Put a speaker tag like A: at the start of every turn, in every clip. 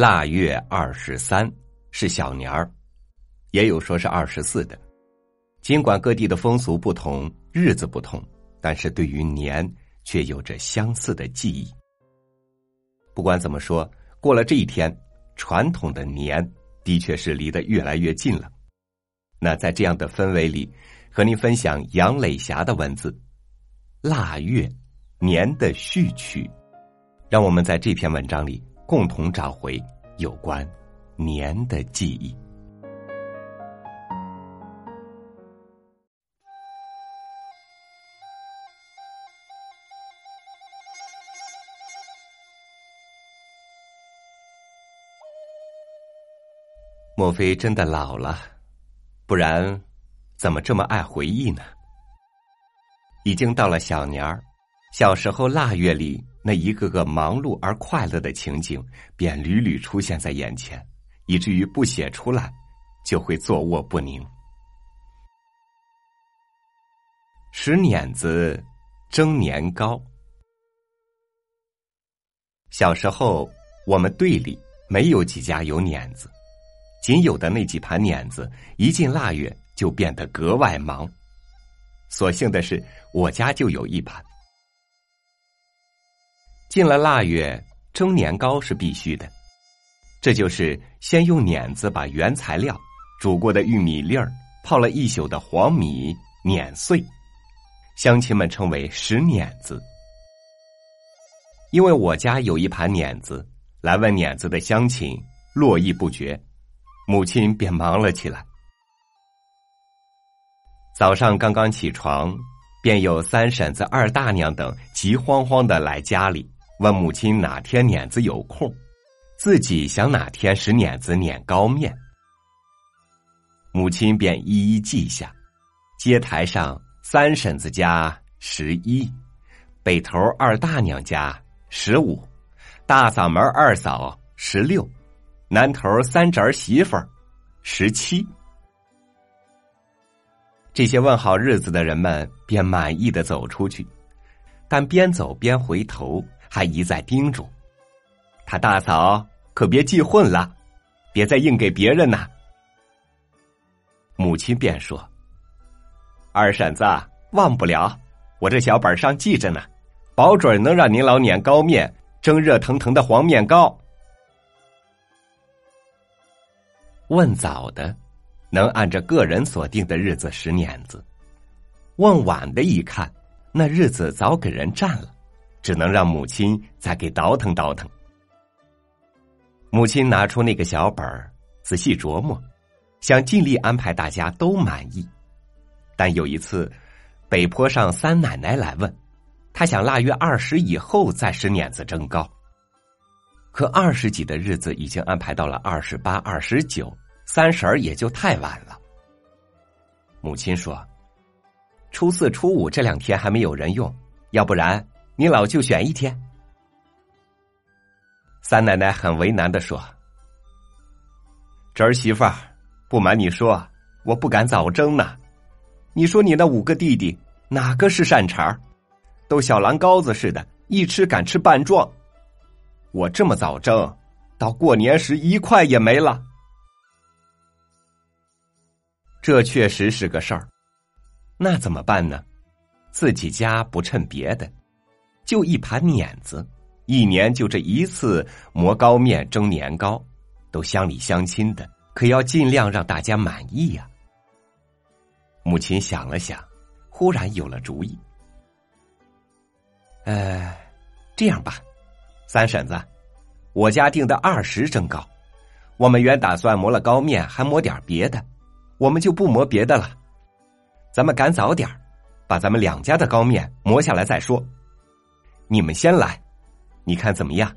A: 腊月二十三是小年儿，也有说是二十四的。尽管各地的风俗不同，日子不同，但是对于年却有着相似的记忆。不管怎么说，过了这一天，传统的年的确是离得越来越近了。那在这样的氛围里，和您分享杨磊霞的文字《腊月年的序曲》，让我们在这篇文章里。共同找回有关年的记忆。莫非真的老了？不然，怎么这么爱回忆呢？已经到了小年儿，小时候腊月里。那一个个忙碌而快乐的情景，便屡屡出现在眼前，以至于不写出来，就会坐卧不宁。使碾子蒸年糕。小时候，我们队里没有几家有碾子，仅有的那几盘碾子，一进腊月就变得格外忙。所幸的是，我家就有一盘。进了腊月，蒸年糕是必须的。这就是先用碾子把原材料煮过的玉米粒儿、泡了一宿的黄米碾碎，乡亲们称为“石碾子”。因为我家有一盘碾子，来问碾子的乡亲络绎不绝，母亲便忙了起来。早上刚刚起床，便有三婶子、二大娘等急慌慌的来家里。问母亲哪天碾子有空，自己想哪天使碾子碾糕面，母亲便一一记下。街台上三婶子家十一，北头二大娘家十五，大嗓门二嫂十六，南头三侄媳妇儿十七。这些问好日子的人们便满意的走出去，但边走边回头。还一再叮嘱他大嫂可别记混了，别再硬给别人呐。母亲便说：“二婶子忘不了，我这小本上记着呢，保准能让您老碾糕面，蒸热腾腾的黄面糕。”问早的，能按着个人所定的日子使碾子；问晚的，一看那日子早给人占了。只能让母亲再给倒腾倒腾。母亲拿出那个小本儿，仔细琢磨，想尽力安排大家都满意。但有一次，北坡上三奶奶来问，她想腊月二十以后再使碾子蒸糕。可二十几的日子已经安排到了二十八、二十九，三十儿也就太晚了。母亲说：“初四、初五这两天还没有人用，要不然。”你老就选一天，三奶奶很为难的说：“侄儿媳妇儿，不瞒你说，我不敢早蒸呢。你说你那五个弟弟哪个是善茬儿？都小狼羔子似的，一吃敢吃半壮。我这么早蒸，到过年时一块也没了。这确实是个事儿，那怎么办呢？自己家不趁别的。”就一盘碾子，一年就这一次磨糕面、蒸年糕，都乡里乡亲的，可要尽量让大家满意呀。母亲想了想，忽然有了主意。呃，这样吧，三婶子，我家订的二十蒸糕，我们原打算磨了糕面，还磨点别的，我们就不磨别的了。咱们赶早点把咱们两家的糕面磨下来再说。你们先来，你看怎么样？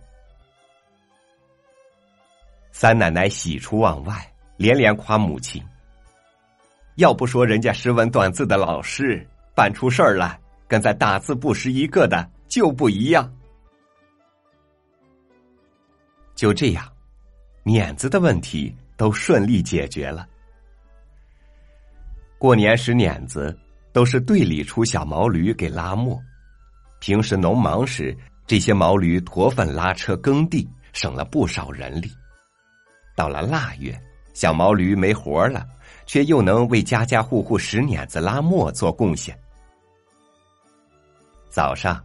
A: 三奶奶喜出望外，连连夸母亲。要不说人家识文断字的老师，办出事儿来跟在打字不识一个的就不一样。就这样，碾子的问题都顺利解决了。过年时碾子都是队里出小毛驴给拉磨。平时农忙时，这些毛驴驮粪拉车耕地，省了不少人力，到了腊月，小毛驴没活了，却又能为家家户户拾碾子拉磨做贡献。早上，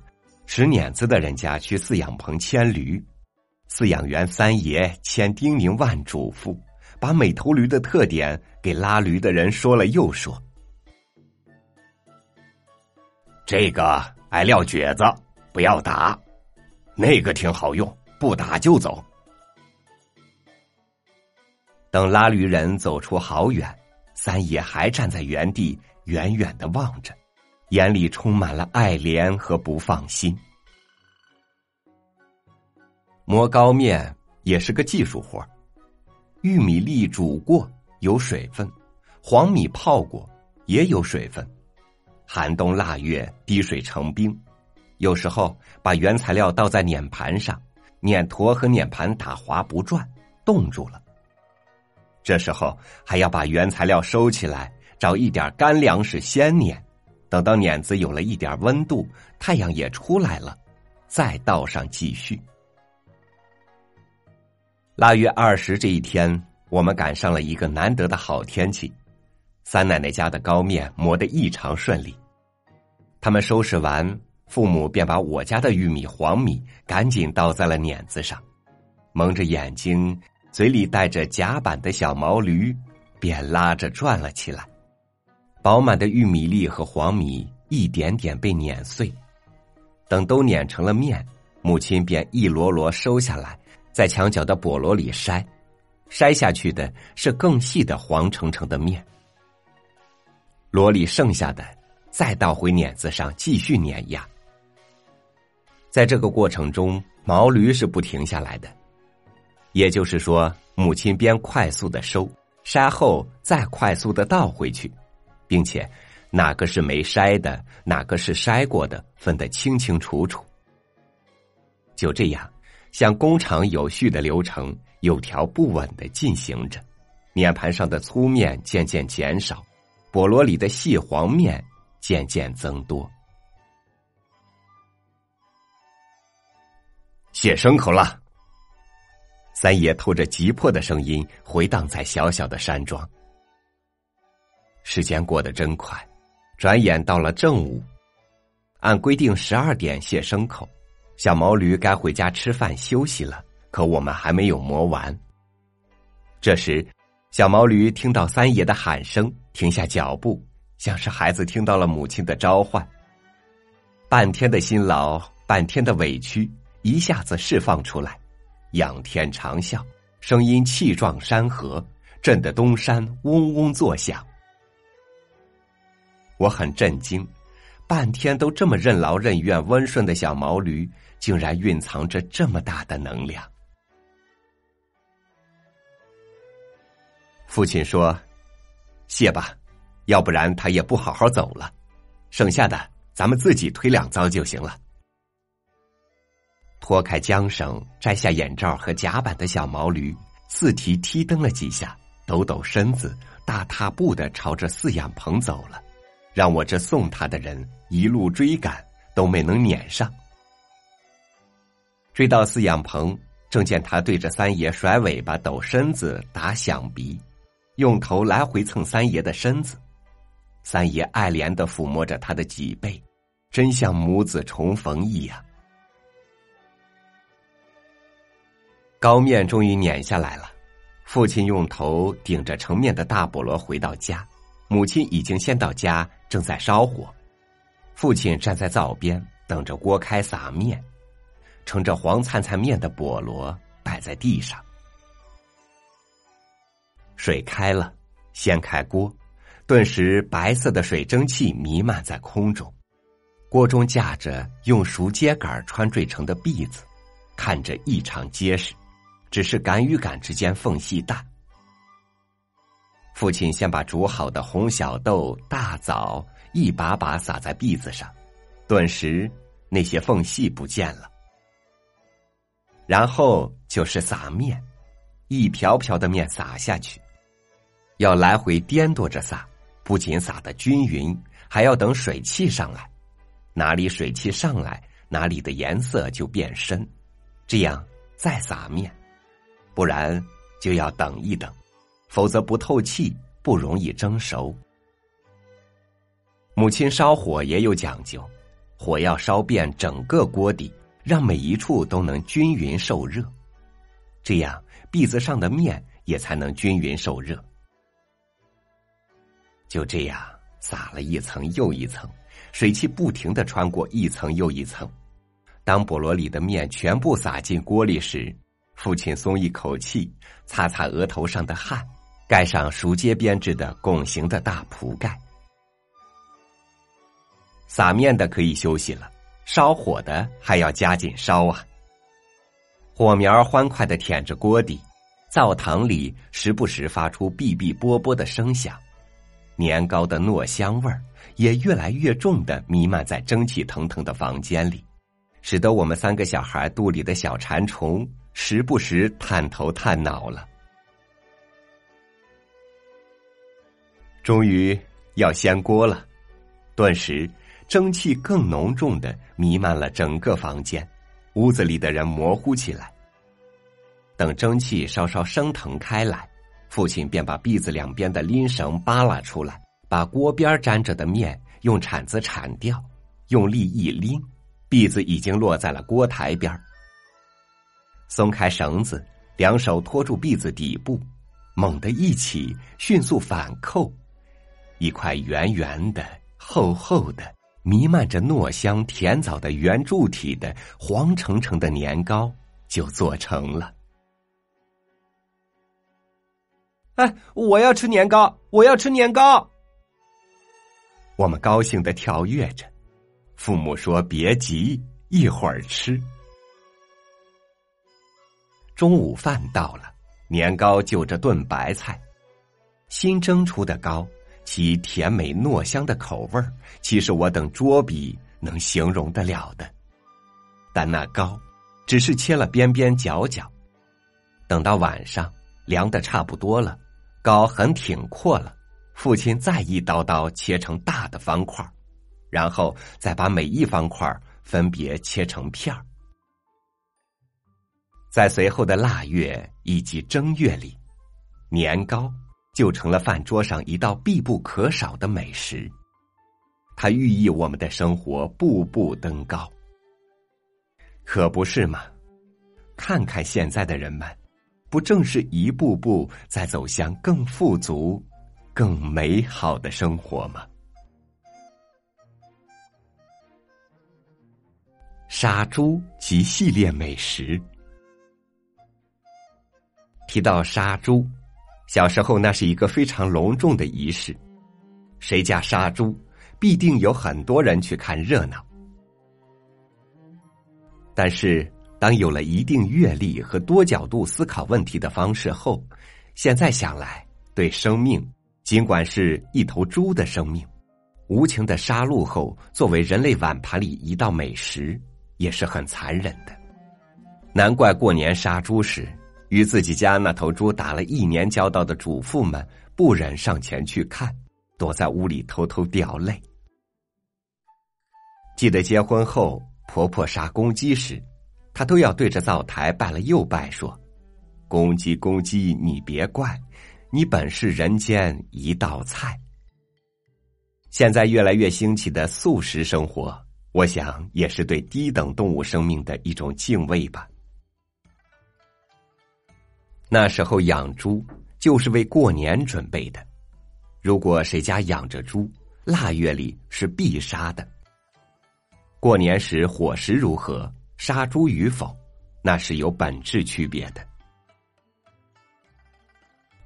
A: 拾碾子的人家去饲养棚牵驴，饲养员三爷千叮咛万嘱咐，把每头驴的特点给拉驴的人说了又说。这个爱撂蹶子，不要打；那个挺好用，不打就走。等拉驴人走出好远，三爷还站在原地，远远的望着，眼里充满了爱怜和不放心。磨高面也是个技术活玉米粒煮过有水分，黄米泡过也有水分，寒冬腊月滴水成冰，有时候把原材料倒在碾盘上，碾坨和碾盘打滑不转，冻住了。这时候还要把原材料收起来，找一点干粮食先碾，等到碾子有了一点温度，太阳也出来了，再倒上继续。腊月二十这一天，我们赶上了一个难得的好天气，三奶奶家的糕面磨得异常顺利。他们收拾完，父母便把我家的玉米、黄米赶紧倒在了碾子上，蒙着眼睛。嘴里带着夹板的小毛驴，便拉着转了起来。饱满的玉米粒和黄米一点点被碾碎，等都碾成了面，母亲便一箩箩收下来，在墙角的笸箩里筛，筛下去的是更细的黄澄澄的面。箩里剩下的，再倒回碾子上继续碾压。在这个过程中，毛驴是不停下来的。也就是说，母亲边快速的收筛后，再快速的倒回去，并且哪个是没筛的，哪个是筛过的，分得清清楚楚。就这样，像工厂有序的流程，有条不紊的进行着。碾盘上的粗面渐渐减少，菠萝里的细黄面渐渐增多。写牲口了。三爷透着急迫的声音回荡在小小的山庄。时间过得真快，转眼到了正午。按规定十二点卸牲口，小毛驴该回家吃饭休息了。可我们还没有磨完。这时，小毛驴听到三爷的喊声，停下脚步，像是孩子听到了母亲的召唤。半天的辛劳，半天的委屈，一下子释放出来。仰天长啸，声音气壮山河，震得东山嗡嗡作响。我很震惊，半天都这么任劳任怨、温顺的小毛驴，竟然蕴藏着这么大的能量。父亲说：“谢吧，要不然他也不好好走了。剩下的咱们自己推两遭就行了。”脱开缰绳，摘下眼罩和甲板的小毛驴，四蹄踢蹬了几下，抖抖身子，大踏步的朝着饲养棚走了，让我这送他的人一路追赶，都没能撵上。追到饲养棚，正见他对着三爷甩尾巴、抖身子、打响鼻，用头来回蹭三爷的身子。三爷爱怜的抚摸着他的脊背，真像母子重逢一样。糕面终于碾下来了，父亲用头顶着盛面的大菠萝回到家，母亲已经先到家，正在烧火。父亲站在灶边等着锅开撒面，盛着黄灿灿面的菠萝摆在地上。水开了，掀开锅，顿时白色的水蒸气弥漫在空中，锅中架着用熟秸秆穿缀成的篦子，看着异常结实。只是杆与杆之间缝隙大。父亲先把煮好的红小豆、大枣一把把撒在篦子上，顿时那些缝隙不见了。然后就是撒面，一瓢瓢的面撒下去，要来回颠簸着撒，不仅撒的均匀，还要等水汽上来，哪里水汽上来，哪里的颜色就变深，这样再撒面。不然，就要等一等，否则不透气，不容易蒸熟。母亲烧火也有讲究，火要烧遍整个锅底，让每一处都能均匀受热，这样篦子上的面也才能均匀受热。就这样撒了一层又一层，水汽不停的穿过一层又一层。当菠萝里的面全部撒进锅里时，父亲松一口气，擦擦额头上的汗，盖上熟秸编织的拱形的大铺盖。撒面的可以休息了，烧火的还要加紧烧啊！火苗欢快的舔着锅底，灶堂里时不时发出哔哔啵啵的声响，年糕的糯香味儿也越来越重的弥漫在蒸汽腾腾的房间里，使得我们三个小孩肚里的小馋虫时不时探头探脑了。终于要掀锅了，顿时。蒸汽更浓重的弥漫了整个房间，屋子里的人模糊起来。等蒸汽稍稍升腾开来，父亲便把篦子两边的拎绳扒拉出来，把锅边粘着的面用铲子铲掉，用力一拎，篦子已经落在了锅台边松开绳子，两手托住篦子底部，猛地一起，迅速反扣，一块圆圆的、厚厚的。弥漫着糯香甜枣的圆柱体的黄澄澄的年糕就做成了。哎，我要吃年糕！我要吃年糕！我们高兴的跳跃着。父母说：“别急，一会儿吃。”中午饭到了，年糕就着炖白菜，新蒸出的糕。其甜美糯香的口味儿，岂是我等拙笔能形容得了的？但那糕，只是切了边边角角。等到晚上凉的差不多了，糕很挺阔了，父亲再一刀刀切成大的方块然后再把每一方块分别切成片儿。在随后的腊月以及正月里，年糕。就成了饭桌上一道必不可少的美食。它寓意我们的生活步步登高，可不是吗？看看现在的人们，不正是一步步在走向更富足、更美好的生活吗？杀猪及系列美食，提到杀猪。小时候，那是一个非常隆重的仪式，谁家杀猪，必定有很多人去看热闹。但是，当有了一定阅历和多角度思考问题的方式后，现在想来，对生命，尽管是一头猪的生命，无情的杀戮后，作为人类碗盘里一道美食，也是很残忍的。难怪过年杀猪时。与自己家那头猪打了一年交道的主妇们不忍上前去看，躲在屋里偷偷掉泪。记得结婚后，婆婆杀公鸡时，他都要对着灶台拜了又拜，说：“公鸡公鸡，你别怪，你本是人间一道菜。”现在越来越兴起的素食生活，我想也是对低等动物生命的一种敬畏吧。那时候养猪就是为过年准备的。如果谁家养着猪，腊月里是必杀的。过年时伙食如何，杀猪与否，那是有本质区别的。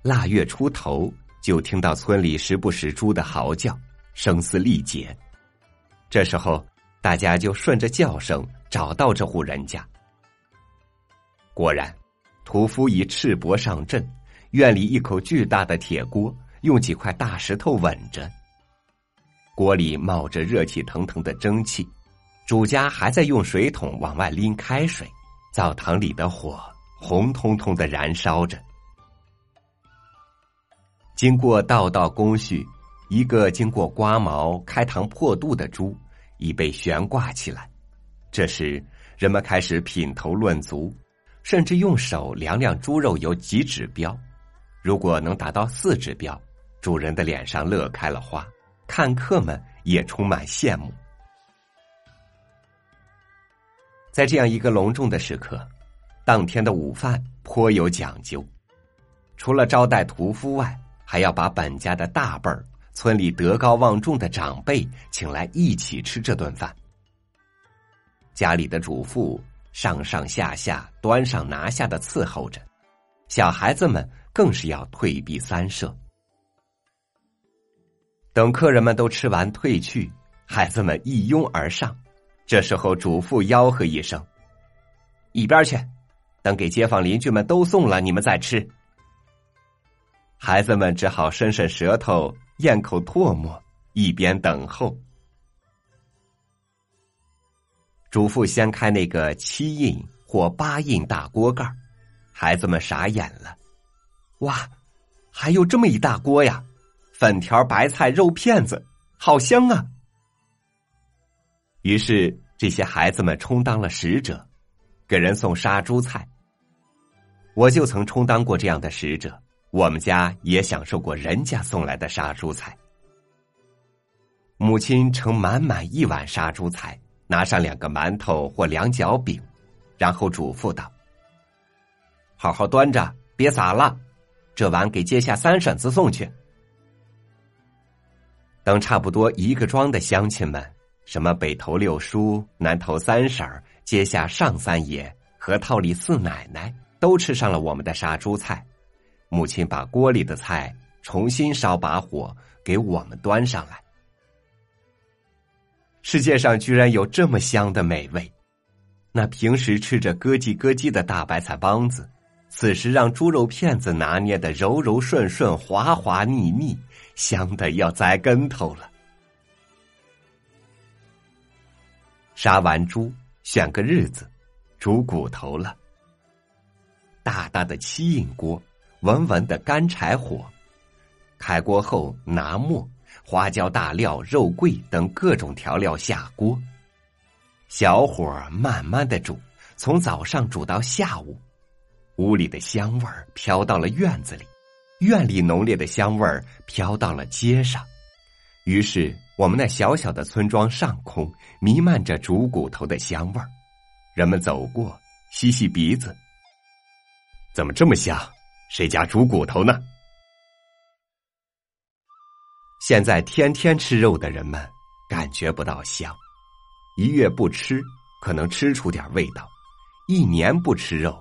A: 腊月初头，就听到村里时不时猪的嚎叫，声嘶力竭。这时候，大家就顺着叫声找到这户人家。果然。屠夫以赤膊上阵，院里一口巨大的铁锅，用几块大石头稳着。锅里冒着热气腾腾的蒸汽，主家还在用水桶往外拎开水。灶堂里的火红彤彤的燃烧着。经过道道工序，一个经过刮毛、开膛破肚的猪已被悬挂起来。这时，人们开始品头论足。甚至用手量量猪肉有几指标。如果能达到四指标，主人的脸上乐开了花，看客们也充满羡慕。在这样一个隆重的时刻，当天的午饭颇有讲究。除了招待屠夫外，还要把本家的大辈儿、村里德高望重的长辈请来一起吃这顿饭。家里的主妇上上下下、端上拿下的伺候着，小孩子们更是要退避三舍。等客人们都吃完退去，孩子们一拥而上。这时候，主妇吆喝一声：“一边去！等给街坊邻居们都送了，你们再吃。”孩子们只好伸伸舌头，咽口唾沫，一边等候。主妇掀开那个七印或八印大锅盖孩子们傻眼了：“哇，还有这么一大锅呀！粉条、白菜、肉片子，好香啊！”于是，这些孩子们充当了使者，给人送杀猪菜。我就曾充当过这样的使者，我们家也享受过人家送来的杀猪菜。母亲盛满满一碗杀猪菜，拿上两个馒头或两角饼，然后嘱咐道：“好好端着，别洒了。这碗给街下三婶子送去。”等差不多一个庄的乡亲们。什么北头六叔、南头三婶儿、街下上三爷、和套里四奶奶都吃上了我们的杀猪菜。母亲把锅里的菜重新烧把火，给我们端上来。世界上居然有这么香的美味！那平时吃着咯叽咯叽的大白菜帮子，此时让猪肉片子拿捏的柔柔顺顺、滑滑腻腻，香的要栽跟头了。杀完猪，选个日子，煮骨头了。大大的七印锅，稳稳的干柴火。开锅后，拿末、花椒、大料、肉桂等各种调料下锅，小火慢慢的煮，从早上煮到下午。屋里的香味儿飘到了院子里，院里浓烈的香味儿飘到了街上，于是。我们那小小的村庄上空弥漫着煮骨头的香味儿，人们走过，吸吸鼻子，怎么这么香？谁家煮骨头呢？现在天天吃肉的人们感觉不到香，一月不吃可能吃出点味道，一年不吃肉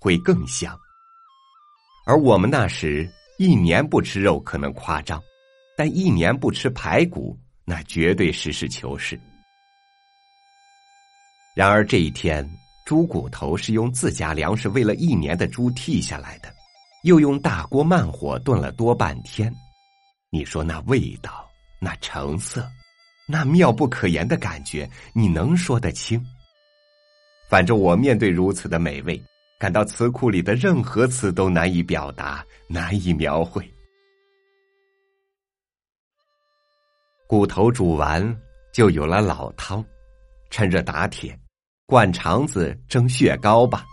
A: 会更香。而我们那时一年不吃肉可能夸张，但一年不吃排骨。那绝对实事求是。然而这一天，猪骨头是用自家粮食喂了一年的猪剃下来的，又用大锅慢火炖了多半天。你说那味道、那成色、那妙不可言的感觉，你能说得清？反正我面对如此的美味，感到词库里的任何词都难以表达、难以描绘。骨头煮完，就有了老汤。趁热打铁，灌肠子蒸血糕吧。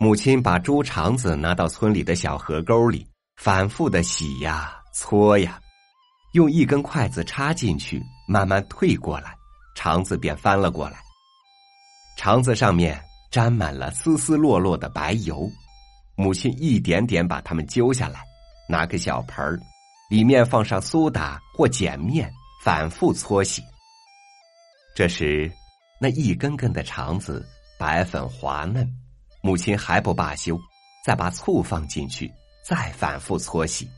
A: 母亲把猪肠子拿到村里的小河沟里，反复的洗呀搓呀，用一根筷子插进去，慢慢退过来，肠子便翻了过来。肠子上面沾满了丝丝落落的白油，母亲一点点把它们揪下来，拿个小盆儿。里面放上苏打或碱面，反复搓洗。这时，那一根根的肠子白粉滑嫩，母亲还不罢休，再把醋放进去，再反复搓洗，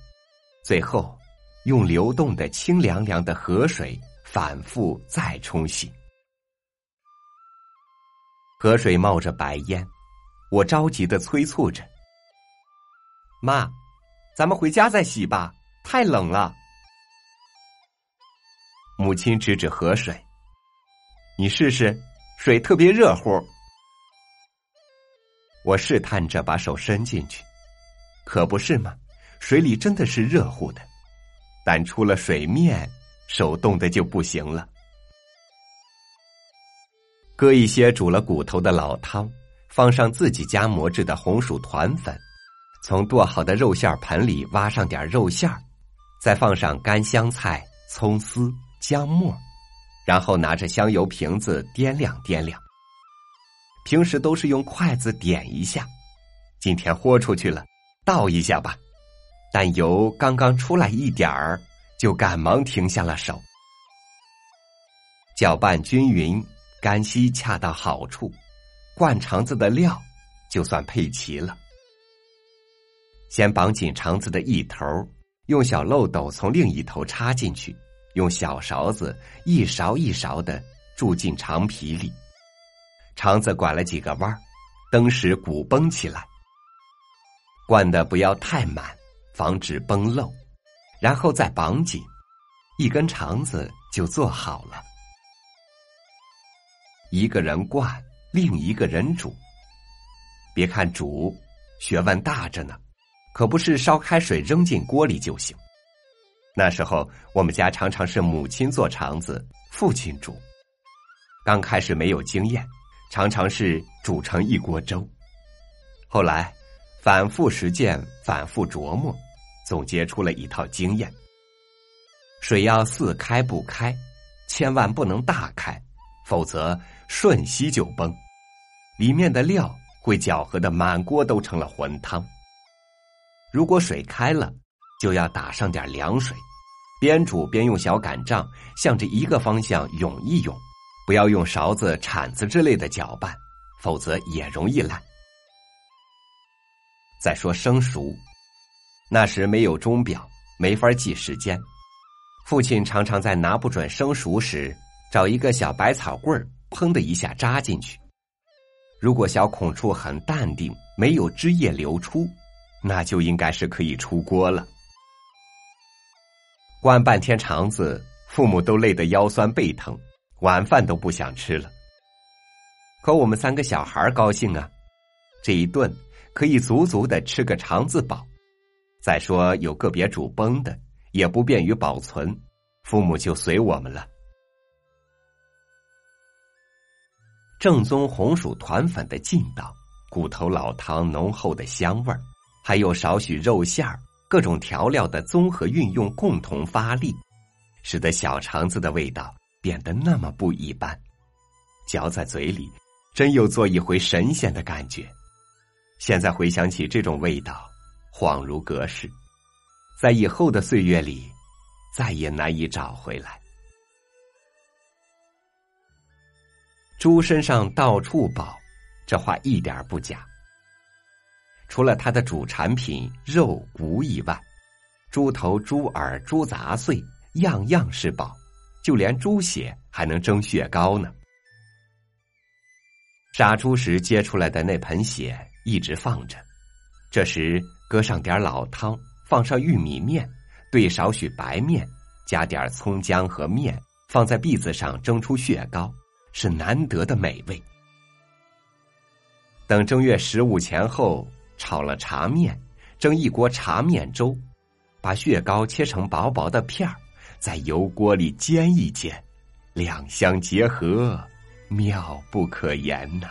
A: 最后用流动的清凉凉的河水反复再冲洗。河水冒着白烟，我着急的催促着：“妈，咱们回家再洗吧。”太冷了，母亲指指河水，你试试，水特别热乎。我试探着把手伸进去，可不是吗？水里真的是热乎的，但出了水面，手冻的就不行了。搁一些煮了骨头的老汤，放上自己家磨制的红薯团粉，从剁好的肉馅盆里挖上点肉馅儿，再放上干香菜、葱丝、姜末，然后拿着香油瓶子掂量掂量。平时都是用筷子点一下，今天豁出去了，倒一下吧。但油刚刚出来一点儿，就赶忙停下了手。搅拌均匀，干稀恰到好处。灌肠子的料就算配齐了，先绑紧肠子的一头，用小漏斗从另一头插进去，用小勺子一勺一勺的注进肠皮里，肠子拐了几个弯儿，登时鼓绷起来。灌的不要太满，防止崩漏，然后再绑紧，一根肠子就做好了。一个人灌。另一个人煮，别看煮，学问大着呢，可不是烧开水扔进锅里就行。那时候我们家常常是母亲做肠子，父亲煮。刚开始没有经验，常常是煮成一锅粥。后来反复实践，反复琢磨，总结出了一套经验：水要四开不开，千万不能大开，否则瞬息就崩。里面的料会搅和的满锅都成了浑汤。如果水开了，就要打上点凉水，边煮边用小擀杖向着一个方向涌一涌，不要用勺子、铲子之类的搅拌，否则也容易烂。再说生熟，那时没有钟表，没法记时间，父亲常常在拿不准生熟时，找一个小百草棍儿，砰的一下扎进去。如果小孔处很淡定，没有汁液流出，那就应该是可以出锅了。灌半天肠子，父母都累得腰酸背疼，晚饭都不想吃了。可我们三个小孩高兴啊，这一顿可以足足的吃个肠子饱。再说有个别煮崩的，也不便于保存，父母就随我们了。正宗红薯团粉的劲道，骨头老汤浓厚的香味儿，还有少许肉馅儿、各种调料的综合运用，共同发力，使得小肠子的味道变得那么不一般。嚼在嘴里，真有做一回神仙的感觉。现在回想起这种味道，恍如隔世，在以后的岁月里，再也难以找回来。猪身上到处宝，这话一点不假。除了它的主产品肉骨以外，猪头、猪耳、猪杂碎样样是宝，就连猪血还能蒸血糕呢。杀猪时接出来的那盆血一直放着，这时搁上点老汤，放上玉米面，兑少许白面，加点葱姜和面，放在篦子上蒸出血糕。是难得的美味。等正月十五前后，炒了茶面，蒸一锅茶面粥，把雪糕切成薄薄的片儿，在油锅里煎一煎，两相结合，妙不可言呐。